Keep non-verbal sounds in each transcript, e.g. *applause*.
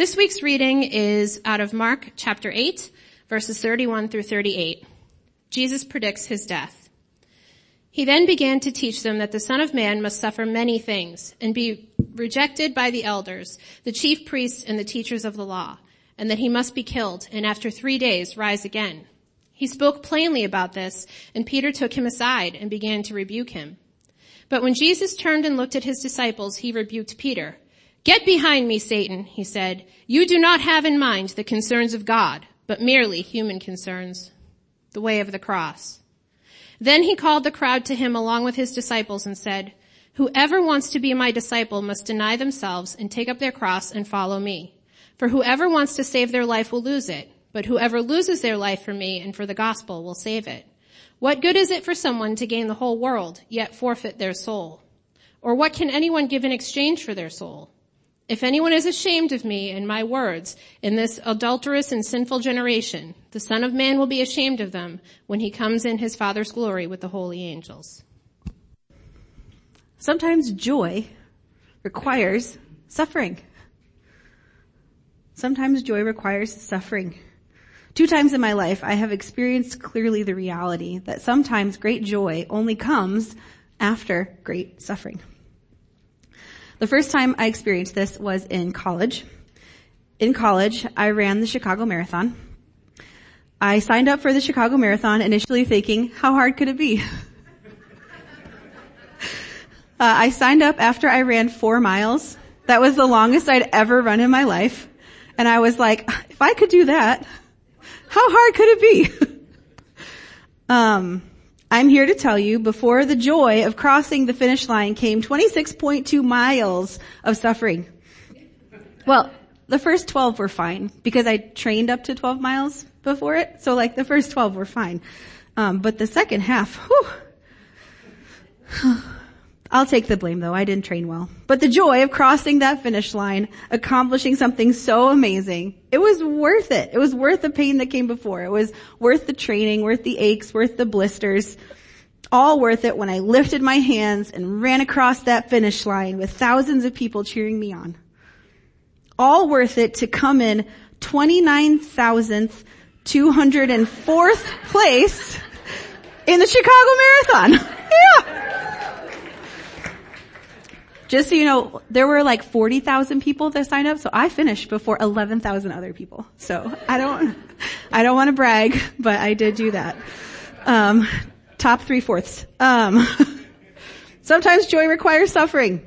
This week's reading is out of Mark chapter 8, verses 31 through 38. Jesus predicts his death. He then began to teach them that the Son of Man must suffer many things and be rejected by the elders, the chief priests and the teachers of the law, and that he must be killed and after three days rise again. He spoke plainly about this and Peter took him aside and began to rebuke him. But when Jesus turned and looked at his disciples, he rebuked Peter. Get behind me, Satan, he said. You do not have in mind the concerns of God, but merely human concerns. The way of the cross. Then he called the crowd to him along with his disciples and said, Whoever wants to be my disciple must deny themselves and take up their cross and follow me. For whoever wants to save their life will lose it, but whoever loses their life for me and for the gospel will save it. What good is it for someone to gain the whole world, yet forfeit their soul? Or what can anyone give in exchange for their soul? If anyone is ashamed of me and my words in this adulterous and sinful generation, the Son of Man will be ashamed of them when he comes in his Father's glory with the holy angels. Sometimes joy requires suffering. Sometimes joy requires suffering. Two times in my life, I have experienced clearly the reality that sometimes great joy only comes after great suffering. The first time I experienced this was in college. In college, I ran the Chicago Marathon. I signed up for the Chicago Marathon initially thinking, how hard could it be? *laughs* uh, I signed up after I ran four miles. That was the longest I'd ever run in my life. And I was like, if I could do that, how hard could it be? *laughs* um, I'm here to tell you before the joy of crossing the finish line came 26.2 miles of suffering. Well, the first 12 were fine because I trained up to 12 miles before it. So like the first 12 were fine. Um, but the second half, whew, I'll take the blame though. I didn't train well. But the joy of crossing that finish line, accomplishing something so amazing, it was worth it. It was worth the pain that came before. It was worth the training, worth the aches, worth the blisters. All worth it when I lifted my hands and ran across that finish line with thousands of people cheering me on. All worth it to come in 29,204th place in the Chicago Marathon. *laughs* Yeah. Just so you know, there were like 40,000 people that signed up, so I finished before 11,000 other people. So I don't, I don't want to brag, but I did do that. Um, top three fourths. Um, *laughs* sometimes joy requires suffering.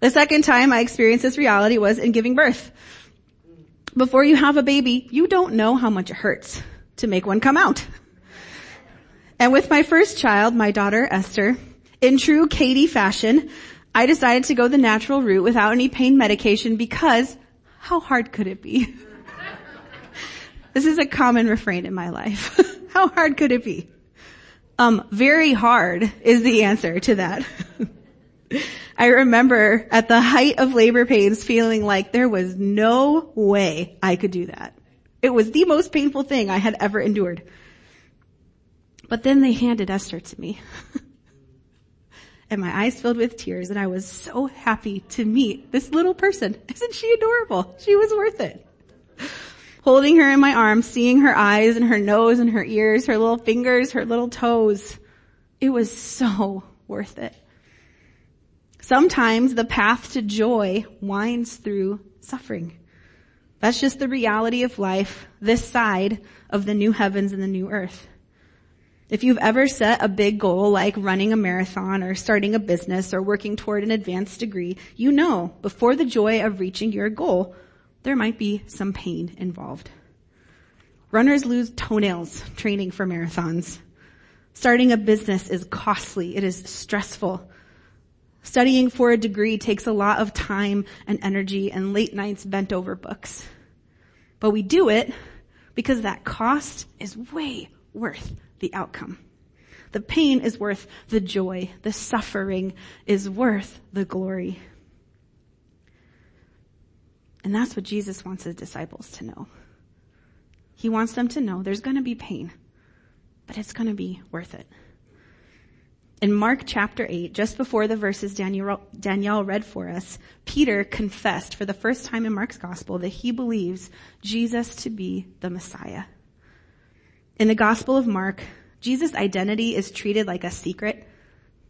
The second time I experienced this reality was in giving birth. Before you have a baby, you don't know how much it hurts to make one come out. And with my first child, my daughter Esther, in true Katie fashion, I decided to go the natural route without any pain medication because how hard could it be? *laughs* this is a common refrain in my life. *laughs* how hard could it be? Um, very hard is the answer to that. *laughs* I remember at the height of labor pains feeling like there was no way I could do that. It was the most painful thing I had ever endured. But then they handed Esther to me. And my eyes filled with tears and I was so happy to meet this little person. *laughs* Isn't she adorable? She was worth it. Holding her in my arms, seeing her eyes and her nose and her ears, her little fingers, her little toes. It was so *laughs* worth it. Sometimes the path to joy winds through suffering. That's just the reality of life this side of the new heavens and the new earth. If you've ever set a big goal like running a marathon or starting a business or working toward an advanced degree, you know before the joy of reaching your goal, there might be some pain involved. Runners lose toenails training for marathons. Starting a business is costly. It is stressful. Studying for a degree takes a lot of time and energy and late nights bent over books. But we do it because that cost is way worth the outcome. The pain is worth the joy. The suffering is worth the glory. And that's what Jesus wants his disciples to know. He wants them to know there's going to be pain, but it's going to be worth it. In Mark chapter 8, just before the verses Daniel, Danielle read for us, Peter confessed for the first time in Mark's gospel that he believes Jesus to be the Messiah. In the gospel of Mark, Jesus' identity is treated like a secret.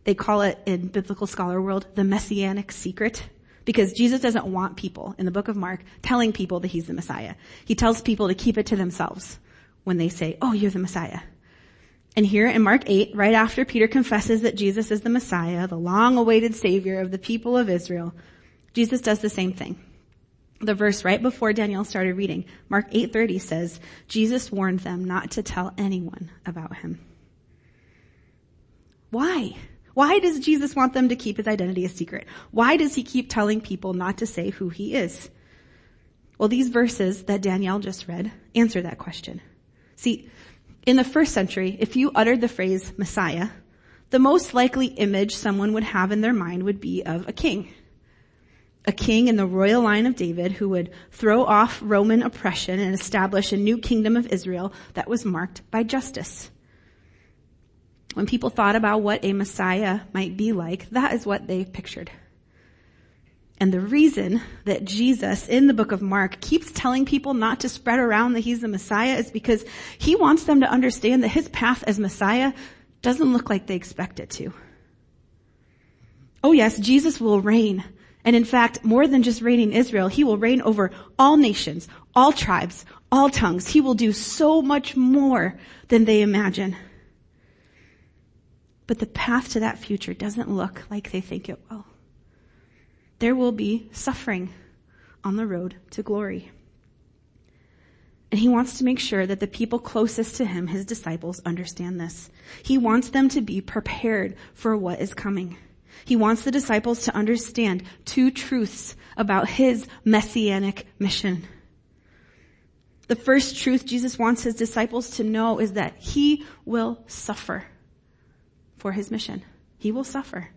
They call it in biblical scholar world the messianic secret because Jesus doesn't want people in the book of Mark telling people that he's the Messiah. He tells people to keep it to themselves when they say, oh, you're the Messiah. And here in Mark 8, right after Peter confesses that Jesus is the Messiah, the long-awaited Savior of the people of Israel, Jesus does the same thing. The verse right before Danielle started reading, Mark 8:30 says, Jesus warned them not to tell anyone about him. Why? Why does Jesus want them to keep his identity a secret? Why does he keep telling people not to say who he is? Well, these verses that Danielle just read answer that question. See, in the first century, if you uttered the phrase Messiah, the most likely image someone would have in their mind would be of a king. A king in the royal line of David who would throw off Roman oppression and establish a new kingdom of Israel that was marked by justice. When people thought about what a Messiah might be like, that is what they pictured. And the reason that Jesus in the book of Mark keeps telling people not to spread around that he's the Messiah is because he wants them to understand that his path as Messiah doesn't look like they expect it to. Oh yes, Jesus will reign. And in fact, more than just reigning Israel, he will reign over all nations, all tribes, all tongues. He will do so much more than they imagine. But the path to that future doesn't look like they think it will there will be suffering on the road to glory. And he wants to make sure that the people closest to him, his disciples, understand this. He wants them to be prepared for what is coming. He wants the disciples to understand two truths about his messianic mission. The first truth Jesus wants his disciples to know is that he will suffer for his mission. He will suffer.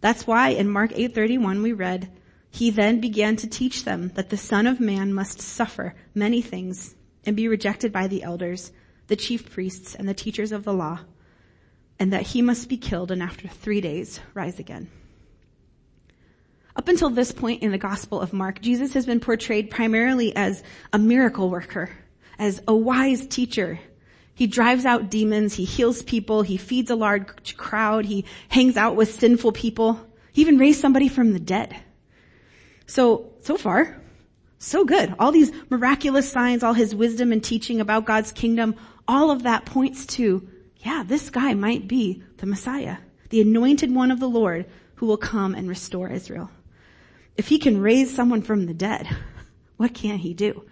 That's why in Mark 8:31 we read, he then began to teach them that the son of man must suffer many things and be rejected by the elders, the chief priests and the teachers of the law, and that he must be killed and after three days rise again. Up until this point in the Gospel of Mark, Jesus has been portrayed primarily as a miracle worker, as a wise teacher, he drives out demons, he heals people, he feeds a large crowd, he hangs out with sinful people. He even raised somebody from the dead. So, so far, so good. All these miraculous signs, all his wisdom and teaching about God's kingdom, all of that points to, yeah, this guy might be the Messiah, the anointed one of the Lord who will come and restore Israel. If he can raise someone from the dead, what can he do?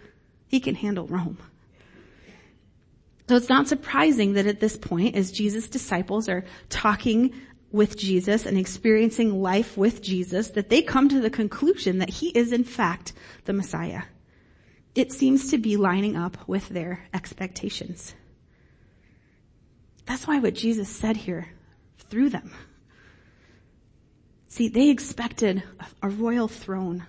He can handle Rome. So it's not surprising that at this point, as Jesus' disciples are talking with Jesus and experiencing life with Jesus, that they come to the conclusion that he is in fact the Messiah. It seems to be lining up with their expectations. That's why what Jesus said here through them. See, they expected a royal throne,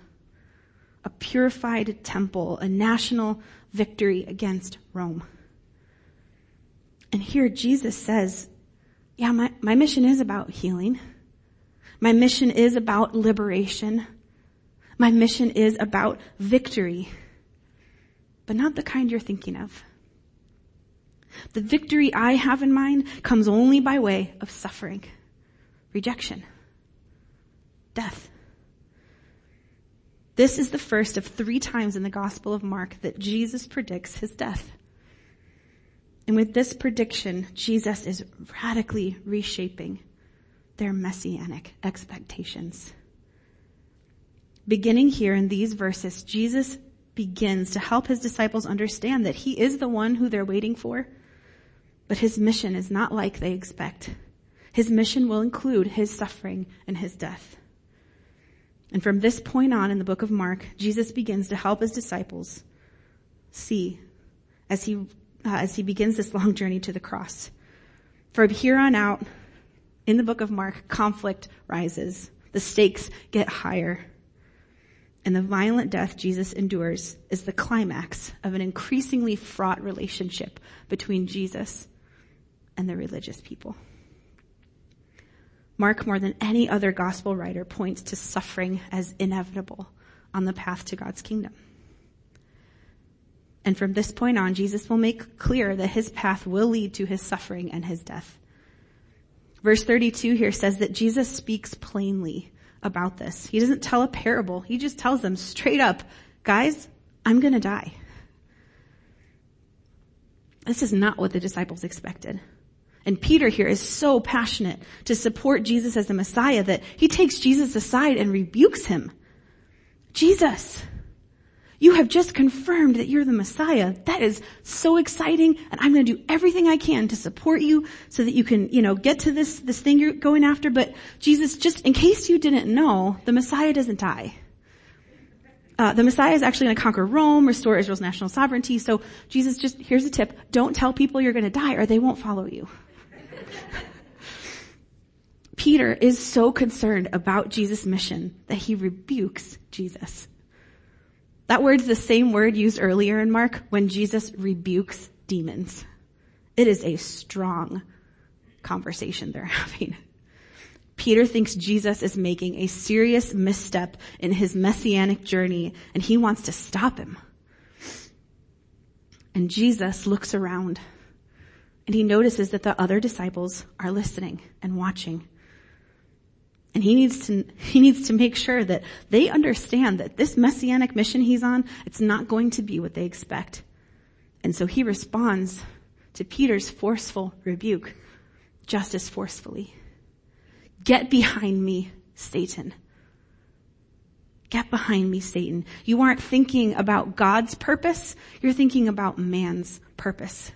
a purified temple, a national victory against Rome. And here Jesus says, yeah, my, my mission is about healing. My mission is about liberation. My mission is about victory, but not the kind you're thinking of. The victory I have in mind comes only by way of suffering, rejection, death. This is the first of three times in the Gospel of Mark that Jesus predicts his death. And with this prediction, Jesus is radically reshaping their messianic expectations. Beginning here in these verses, Jesus begins to help his disciples understand that he is the one who they're waiting for, but his mission is not like they expect. His mission will include his suffering and his death. And from this point on in the book of Mark, Jesus begins to help his disciples see as he uh, as he begins this long journey to the cross. From here on out, in the book of Mark, conflict rises. The stakes get higher. And the violent death Jesus endures is the climax of an increasingly fraught relationship between Jesus and the religious people. Mark, more than any other gospel writer, points to suffering as inevitable on the path to God's kingdom. And from this point on, Jesus will make clear that his path will lead to his suffering and his death. Verse 32 here says that Jesus speaks plainly about this. He doesn't tell a parable. He just tells them straight up, guys, I'm gonna die. This is not what the disciples expected. And Peter here is so passionate to support Jesus as the Messiah that he takes Jesus aside and rebukes him. Jesus, you have just confirmed that you're the Messiah. That is so exciting and I'm going to do everything I can to support you so that you can, you know, get to this, this thing you're going after. But Jesus, just in case you didn't know, the Messiah doesn't die. Uh, the Messiah is actually going to conquer Rome, restore Israel's national sovereignty. So Jesus just, here's a tip. Don't tell people you're going to die or they won't follow you. Peter is so concerned about Jesus' mission that he rebukes Jesus. That word's the same word used earlier in Mark when Jesus rebukes demons. It is a strong conversation they're *laughs* having. Peter thinks Jesus is making a serious misstep in his messianic journey and he wants to stop him. And Jesus looks around and he notices that the other disciples are listening and watching. And he needs to, he needs to make sure that they understand that this messianic mission he's on, it's not going to be what they expect. And so he responds to Peter's forceful rebuke just as forcefully. Get behind me, Satan. Get behind me, Satan. You aren't thinking about God's purpose, you're thinking about man's purpose.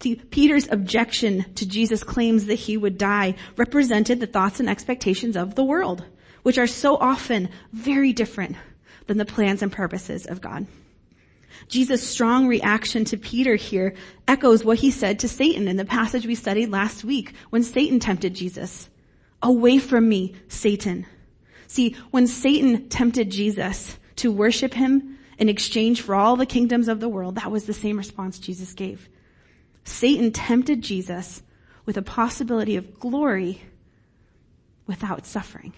See, Peter's objection to Jesus' claims that he would die represented the thoughts and expectations of the world, which are so often very different than the plans and purposes of God. Jesus' strong reaction to Peter here echoes what he said to Satan in the passage we studied last week when Satan tempted Jesus. Away from me, Satan. See, when Satan tempted Jesus to worship him in exchange for all the kingdoms of the world, that was the same response Jesus gave. Satan tempted Jesus with a possibility of glory without suffering.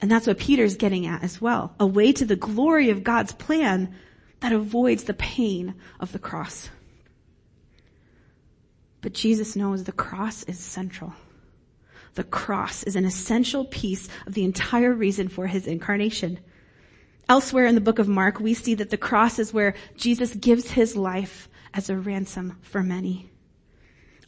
And that's what Peter's getting at as well. A way to the glory of God's plan that avoids the pain of the cross. But Jesus knows the cross is central. The cross is an essential piece of the entire reason for his incarnation. Elsewhere in the book of Mark, we see that the cross is where Jesus gives his life as a ransom for many.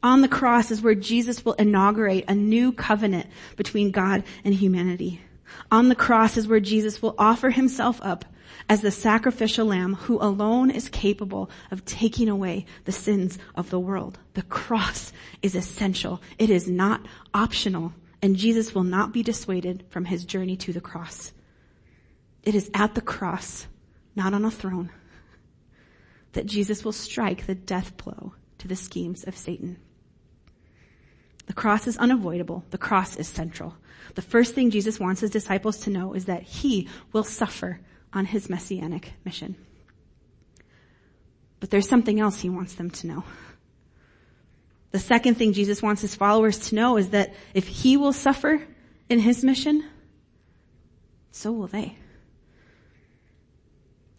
On the cross is where Jesus will inaugurate a new covenant between God and humanity. On the cross is where Jesus will offer himself up as the sacrificial lamb who alone is capable of taking away the sins of the world. The cross is essential. It is not optional and Jesus will not be dissuaded from his journey to the cross. It is at the cross, not on a throne, that Jesus will strike the death blow to the schemes of Satan. The cross is unavoidable. The cross is central. The first thing Jesus wants his disciples to know is that he will suffer on his messianic mission. But there's something else he wants them to know. The second thing Jesus wants his followers to know is that if he will suffer in his mission, so will they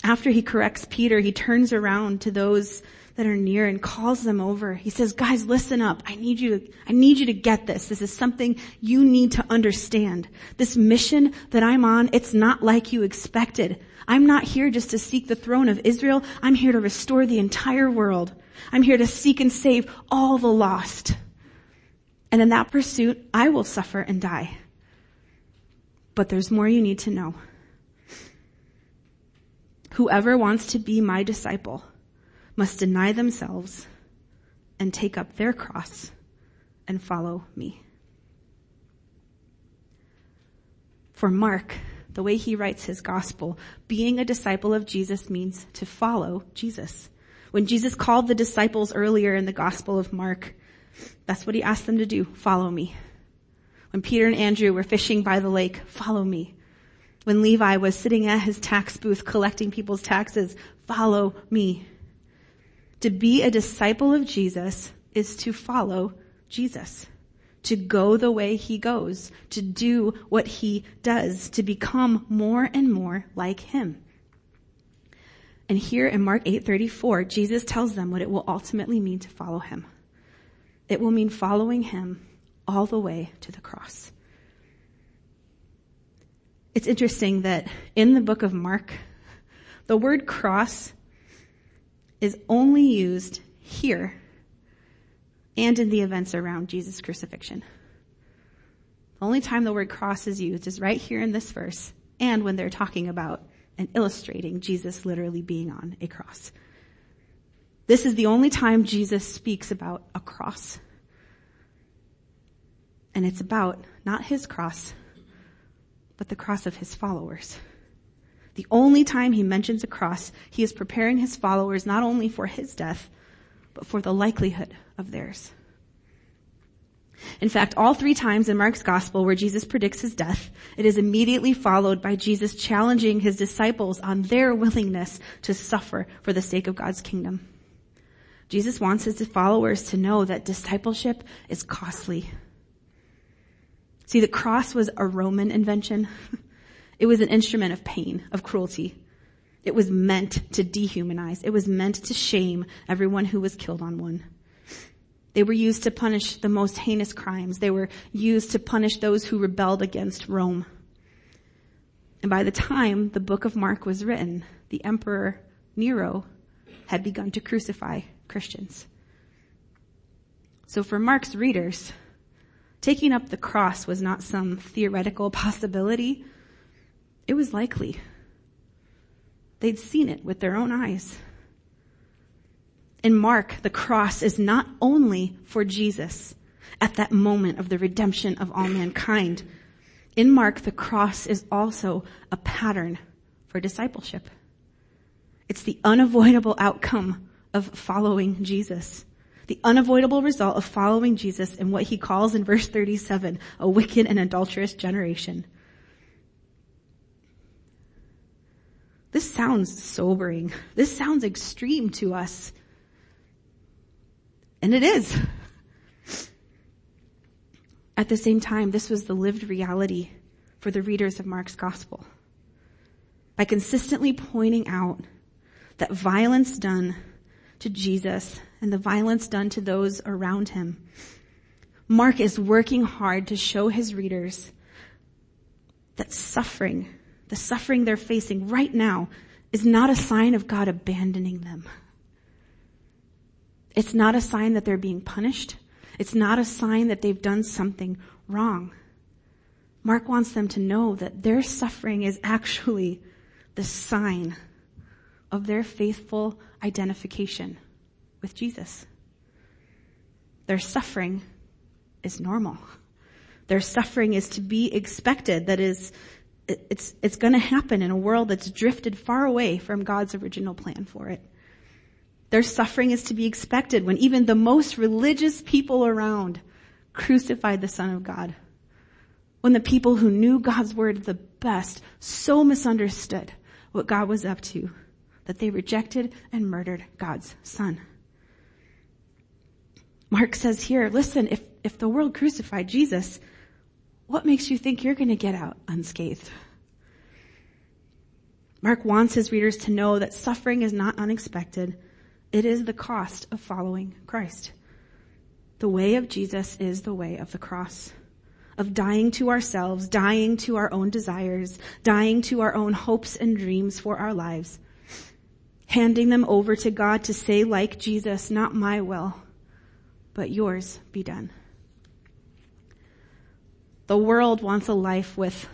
after he corrects Peter, he turns around to those that are near and calls them over. He says, guys, listen up. I need you to, I need you to get this. This is something you need to understand. This mission that I'm on, it's not like you expected. I'm not here just to seek the throne of Israel. I'm here to restore the entire world. I'm here to seek and save all the lost. And in that pursuit, I will suffer and die. But there's more you need to know. Whoever wants to be my disciple must deny themselves and take up their cross and follow me. For Mark, the way he writes his gospel, being a disciple of Jesus means to follow Jesus. When Jesus called the disciples earlier in the gospel of Mark, that's what he asked them to do. Follow me. When Peter and Andrew were fishing by the lake, follow me when Levi was sitting at his tax booth collecting people's taxes, follow me. To be a disciple of Jesus is to follow Jesus, to go the way he goes, to do what he does, to become more and more like him. And here in Mark 8:34, Jesus tells them what it will ultimately mean to follow him. It will mean following him all the way to the cross. It's interesting that in the book of Mark, the word cross is only used here and in the events around Jesus' crucifixion. The only time the word cross is used is right here in this verse and when they're talking about and illustrating Jesus literally being on a cross. This is the only time Jesus speaks about a cross. And it's about not his cross, but the cross of his followers. The only time he mentions a cross, he is preparing his followers not only for his death, but for the likelihood of theirs. In fact, all three times in Mark's gospel where Jesus predicts his death, it is immediately followed by Jesus challenging his disciples on their willingness to suffer for the sake of God's kingdom. Jesus wants his followers to know that discipleship is costly. See, the cross was a Roman invention. *laughs* It was an instrument of pain, of cruelty. It was meant to dehumanize. It was meant to shame everyone who was killed on one. They were used to punish the most heinous crimes. They were used to punish those who rebelled against Rome. And by the time the book of Mark was written, the emperor Nero had begun to crucify Christians. So for Mark's readers, taking up the cross was not some theoretical possibility. It was likely. They'd seen it with their own eyes. In Mark, the cross is not only for Jesus at that moment of the redemption of all mankind. In Mark, the cross is also a pattern for discipleship. It's the unavoidable outcome of following Jesus. The unavoidable result of following Jesus in what he calls in verse 37, a wicked and adulterous generation. This sounds sobering. This sounds extreme to us. And it is. At the same time, this was the lived reality for the readers of Mark's gospel. By consistently pointing out that violence done to Jesus and the violence done to those around him, Mark is working hard to show his readers that suffering, the suffering they're facing right now is not a sign of God abandoning them. It's not a sign that they're being punished. It's not a sign that they've done something wrong. Mark wants them to know that their suffering is actually the sign of their faithful identification with Jesus. Their suffering is normal. Their suffering is to be expected. That is, it's, it's gonna happen in a world that's drifted far away from God's original plan for it. Their suffering is to be expected when even the most religious people around crucified the Son of God. When the people who knew God's word the best so misunderstood what God was up to that they rejected and murdered God's Son. Mark says here, listen, if, if the world crucified Jesus, what makes you think you're going to get out unscathed? Mark wants his readers to know that suffering is not unexpected it is the cost of following Christ. The way of Jesus is the way of the cross. Of dying to ourselves, dying to our own desires, dying to our own hopes and dreams for our lives. Handing them over to God to say like Jesus, not my will, but yours be done. The world wants a life with,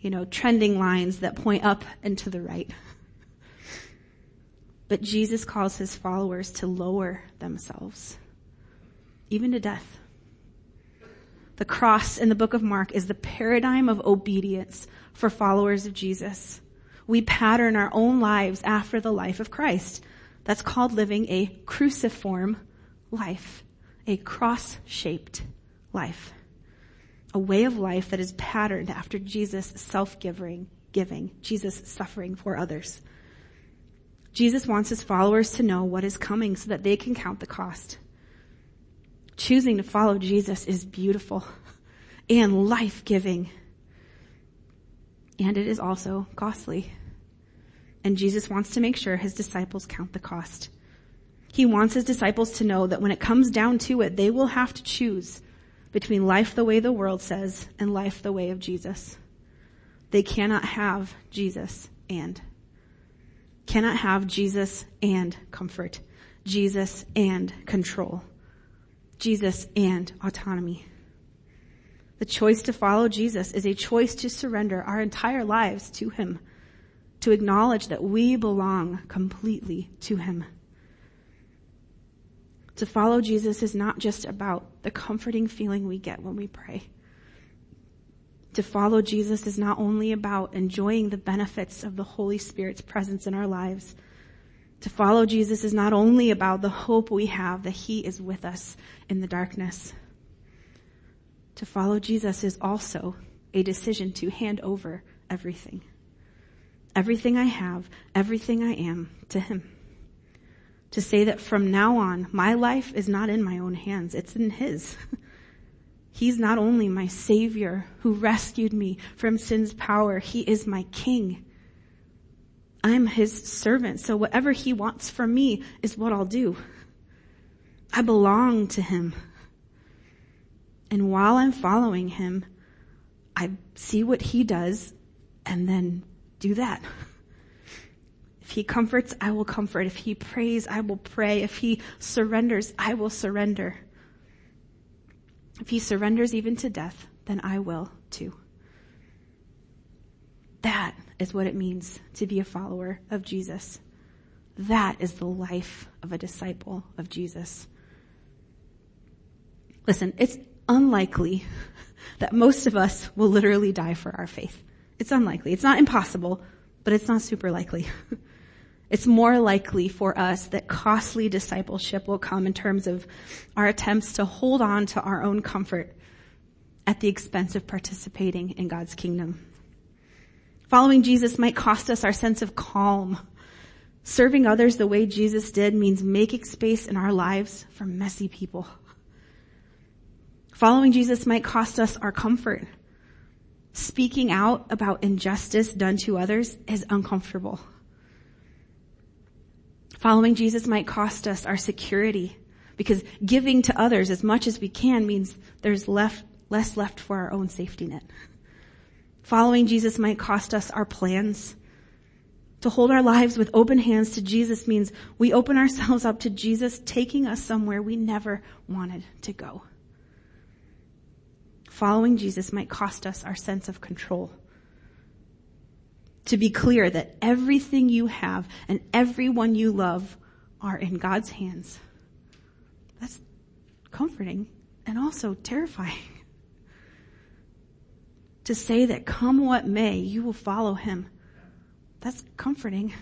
you know, trending lines that point up and to the right. But Jesus calls his followers to lower themselves, even to death. The cross in the book of Mark is the paradigm of obedience for followers of Jesus. We pattern our own lives after the life of Christ. That's called living a cruciform life, a cross-shaped life, a way of life that is patterned after Jesus' self-giving, giving, Jesus suffering for others. Jesus wants his followers to know what is coming so that they can count the cost. Choosing to follow Jesus is beautiful and life-giving. And it is also costly. And Jesus wants to make sure his disciples count the cost. He wants his disciples to know that when it comes down to it, they will have to choose between life the way the world says and life the way of Jesus. They cannot have Jesus and. Cannot have Jesus and comfort. Jesus and control. Jesus and autonomy. The choice to follow Jesus is a choice to surrender our entire lives to Him, to acknowledge that we belong completely to Him. To follow Jesus is not just about the comforting feeling we get when we pray. To follow Jesus is not only about enjoying the benefits of the Holy Spirit's presence in our lives. To follow Jesus is not only about the hope we have that He is with us in the darkness. To follow Jesus is also a decision to hand over everything. Everything I have, everything I am to Him. To say that from now on, my life is not in my own hands, it's in His. *laughs* He's not only my savior who rescued me from sin's power, he is my king. I'm his servant, so whatever he wants from me is what I'll do. I belong to him. And while I'm following him, I see what he does and then do that. *laughs* He comforts, I will comfort. If he prays, I will pray. If he surrenders, I will surrender. If he surrenders even to death, then I will too. That is what it means to be a follower of Jesus. That is the life of a disciple of Jesus. Listen, it's unlikely *laughs* that most of us will literally die for our faith. It's unlikely. It's not impossible, but it's not super likely. *laughs* It's more likely for us that costly discipleship will come in terms of our attempts to hold on to our own comfort at the expense of participating in God's kingdom. Following Jesus might cost us our sense of calm. Serving others the way Jesus did means making space in our lives for messy people. Following Jesus might cost us our comfort. Speaking out about injustice done to others is uncomfortable. Following Jesus might cost us our security because giving to others as much as we can means there's left, less left for our own safety net. Following Jesus might cost us our plans. To hold our lives with open hands to Jesus means we open ourselves up to Jesus taking us somewhere we never wanted to go. Following Jesus might cost us our sense of control to be clear that everything you have and everyone you love are in God's hands. That's comforting and also terrifying. *laughs* to say that come what may, you will follow him. That's comforting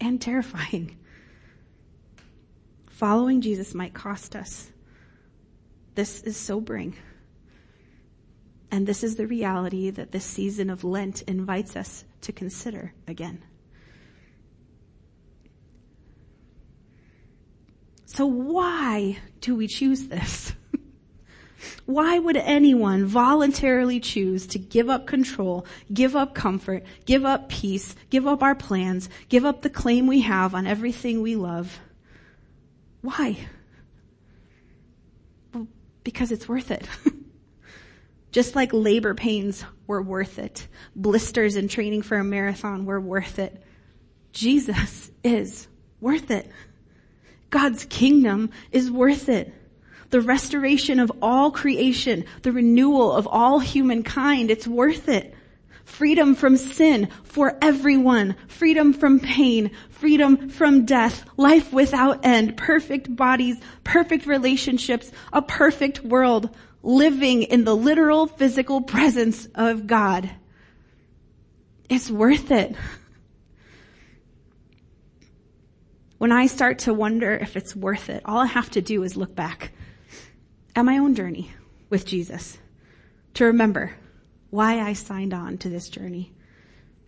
and terrifying. *laughs* Following Jesus might cost us. This is sobering. And this is the reality that this season of Lent invites us to consider again. So why do we choose this? *laughs* Why would anyone voluntarily choose to give up control, give up comfort, give up peace, give up our plans, give up the claim we have on everything we love? Why? Well, because it's worth it. *laughs* Just like labor pains were worth it. Blisters in training for a marathon were worth it. Jesus is worth it. God's kingdom is worth it. The restoration of all creation, the renewal of all humankind, it's worth it. Freedom from sin for everyone. Freedom from pain. Freedom from death. Life without end. Perfect bodies. Perfect relationships. A perfect world living in the literal physical presence of God. It's worth it. When I start to wonder if it's worth it, all I have to do is look back at my own journey with Jesus to remember why I signed on to this journey.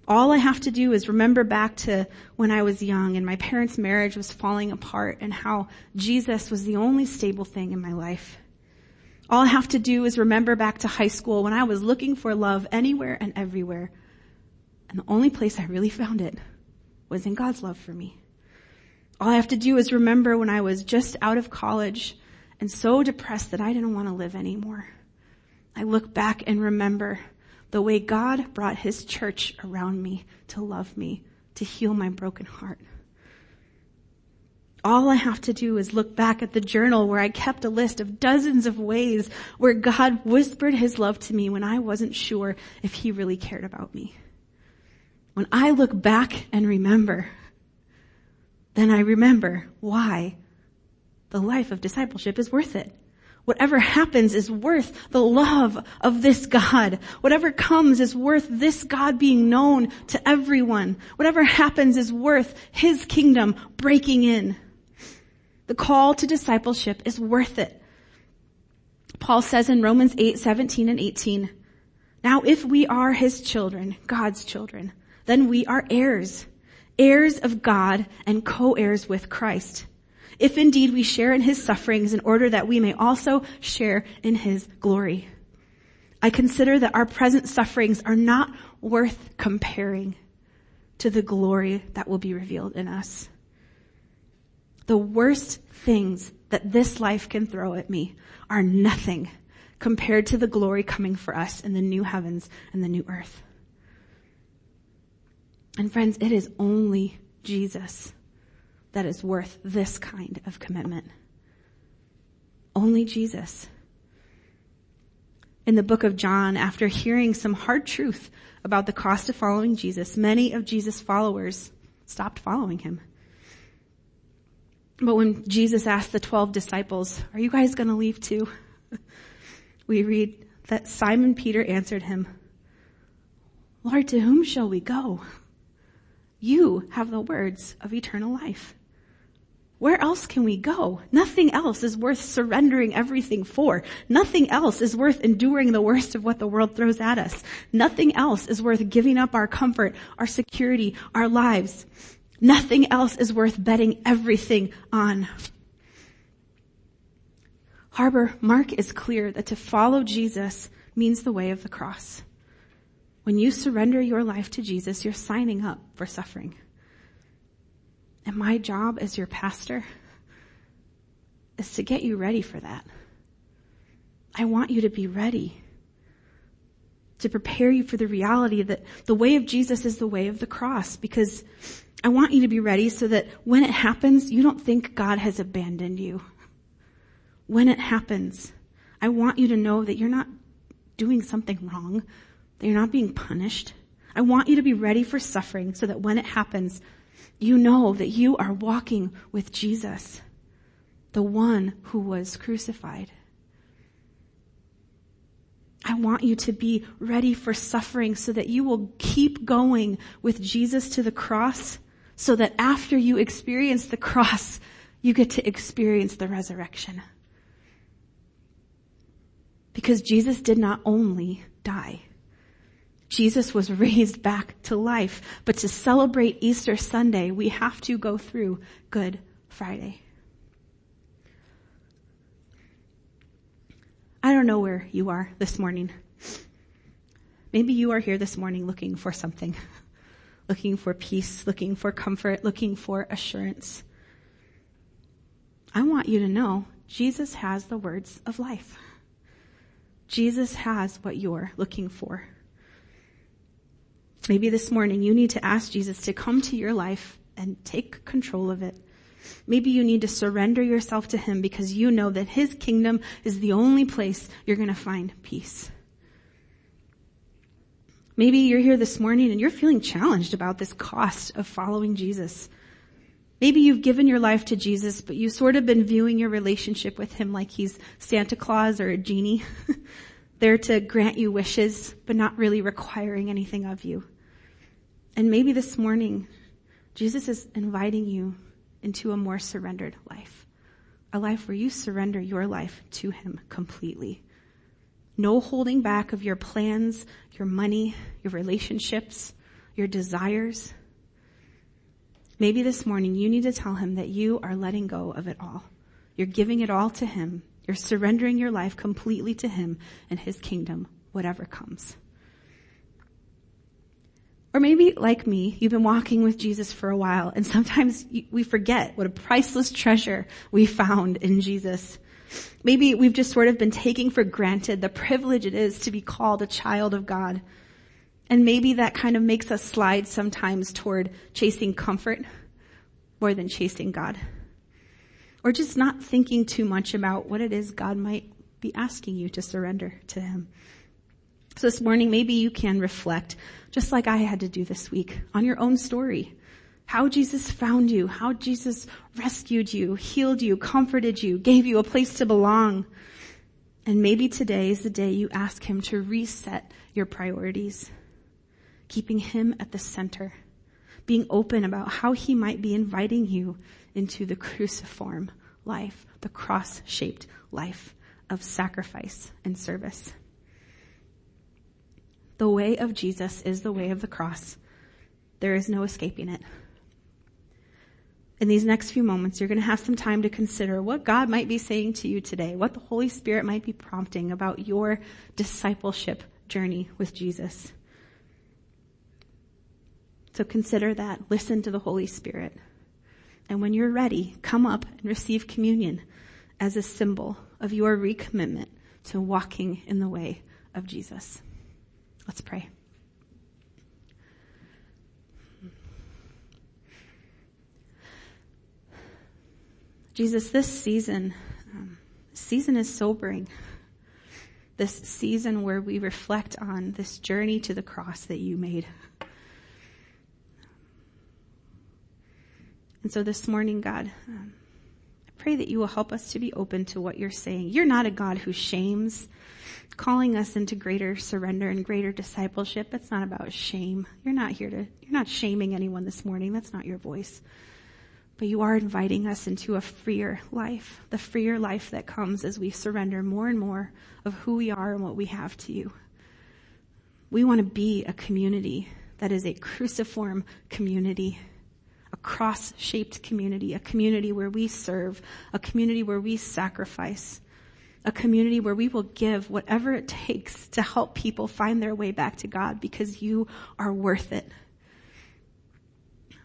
All I have to do is remember back to when I was young and my parents' marriage was falling apart and how Jesus was the only stable thing in my life. All I have to do is remember back to high school when I was looking for love anywhere and everywhere. And the only place I really found it was in God's love for me. All I have to do is remember when I was just out of college and so depressed that I didn't want to live anymore. I look back and remember the way God brought his church around me to love me, to heal my broken heart. All I have to do is look back at the journal where I kept a list of dozens of ways where God whispered his love to me when I wasn't sure if he really cared about me. When I look back and remember, then I remember why the life of discipleship is worth it. Whatever happens is worth the love of this God. Whatever comes is worth this God being known to everyone. Whatever happens is worth His kingdom breaking in. The call to discipleship is worth it. Paul says in Romans 8, 17 and 18, now if we are His children, God's children, then we are heirs, heirs of God and co-heirs with Christ if indeed we share in his sufferings in order that we may also share in his glory. I consider that our present sufferings are not worth comparing to the glory that will be revealed in us. The worst things that this life can throw at me are nothing compared to the glory coming for us in the new heavens and the new earth. And friends, it is only Jesus that is worth this kind of commitment. Only Jesus. In the book of John, after hearing some hard truth about the cost of following Jesus, many of Jesus' followers stopped following him. But when Jesus asked the 12 disciples, are you guys gonna leave too? *laughs* we read that Simon Peter answered him, Lord, to whom shall we go? You have the words of eternal life. Where else can we go? Nothing else is worth surrendering everything for. Nothing else is worth enduring the worst of what the world throws at us. Nothing else is worth giving up our comfort, our security, our lives. Nothing else is worth betting everything on. Harbor, Mark is clear that to follow Jesus means the way of the cross. When you surrender your life to Jesus, you're signing up for suffering. And my job as your pastor is to get you ready for that. I want you to be ready to prepare you for the reality that the way of Jesus is the way of the cross because I want you to be ready so that when it happens, you don't think God has abandoned you. When it happens, I want you to know that you're not doing something wrong, that you're not being punished. I want you to be ready for suffering so that when it happens, you know that you are walking with Jesus, the one who was crucified. I want you to be ready for suffering so that you will keep going with Jesus to the cross so that after you experience the cross, you get to experience the resurrection. Because Jesus did not only die. Jesus was *laughs* raised back to life. But to celebrate Easter Sunday, we have to go through Good Friday. I don't know where you are this morning. Maybe you are here this morning looking for something, *laughs* looking for peace, looking for comfort, looking for assurance. I want you to know Jesus has the words of life. Jesus has what you're looking for. Maybe this morning you need to ask Jesus to come to your life and take control of it. Maybe you need to surrender yourself to Him because you know that His kingdom is the only place you're going to find peace. Maybe you're here this morning and you're feeling challenged about this cost of following Jesus. Maybe you've given your life to Jesus, but you've sort of been viewing your relationship with Him like He's Santa Claus or a genie, *laughs* there to grant you wishes, but not really requiring anything of you. And maybe this morning, Jesus is inviting you into a more surrendered life. A life where you surrender your life to Him completely. No holding back of your plans, your money, your relationships, your desires. Maybe this morning you need to tell him that you are letting go of it all. You're giving it all to him. You're surrendering your life completely to him and his kingdom, whatever comes. Or maybe, like me, you've been walking with Jesus for a while and sometimes we forget what a priceless treasure we found in Jesus. Maybe we've just sort of been taking for granted the privilege it is to be called a child of God. And maybe that kind of makes us slide sometimes toward chasing comfort more than chasing God. Or just not thinking too much about what it is God might be asking you to surrender to Him. So this morning, maybe you can reflect, just like I had to do this week, on your own story. How Jesus found you, how Jesus rescued you, healed you, comforted you, gave you a place to belong. And maybe today is the day you ask Him to reset your priorities, keeping Him at the center, being open about how He might be inviting you into the cruciform life, the cross-shaped life of sacrifice and service. The way of Jesus is the way of the cross. There is no escaping it. In these next few moments, you're going to have some time to consider what God might be saying to you today, what the Holy Spirit might be prompting about your discipleship journey with Jesus. So consider that. Listen to the Holy Spirit. And when you're ready, come up and receive communion as a symbol of your recommitment to walking in the way of Jesus. Let's pray. Jesus, this season, um, season is sobering. This season where we reflect on this journey to the cross that you made. And so this morning, God, um, I pray that you will help us to be open to what you're saying. You're not a God who shames calling us into greater surrender and greater discipleship. It's not about shame. You're not here to, you're not shaming anyone this morning. That's not your voice. But you are inviting us into a freer life, the freer life that comes as we surrender more and more of who we are and what we have to you. We want to be a community that is a cruciform community, a cross-shaped community, a community where we serve, a community where we sacrifice, a community where we will give whatever it takes to help people find their way back to God because you are worth it.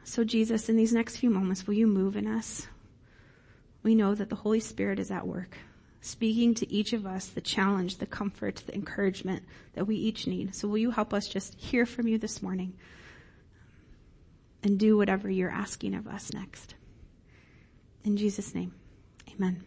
So Jesus, in these next few moments, will you move in us? We know that the Holy Spirit is at work, speaking to each of us the challenge, the comfort, the encouragement that we each need. So will you help us just hear from you this morning and do whatever you're asking of us next? In Jesus' name, amen.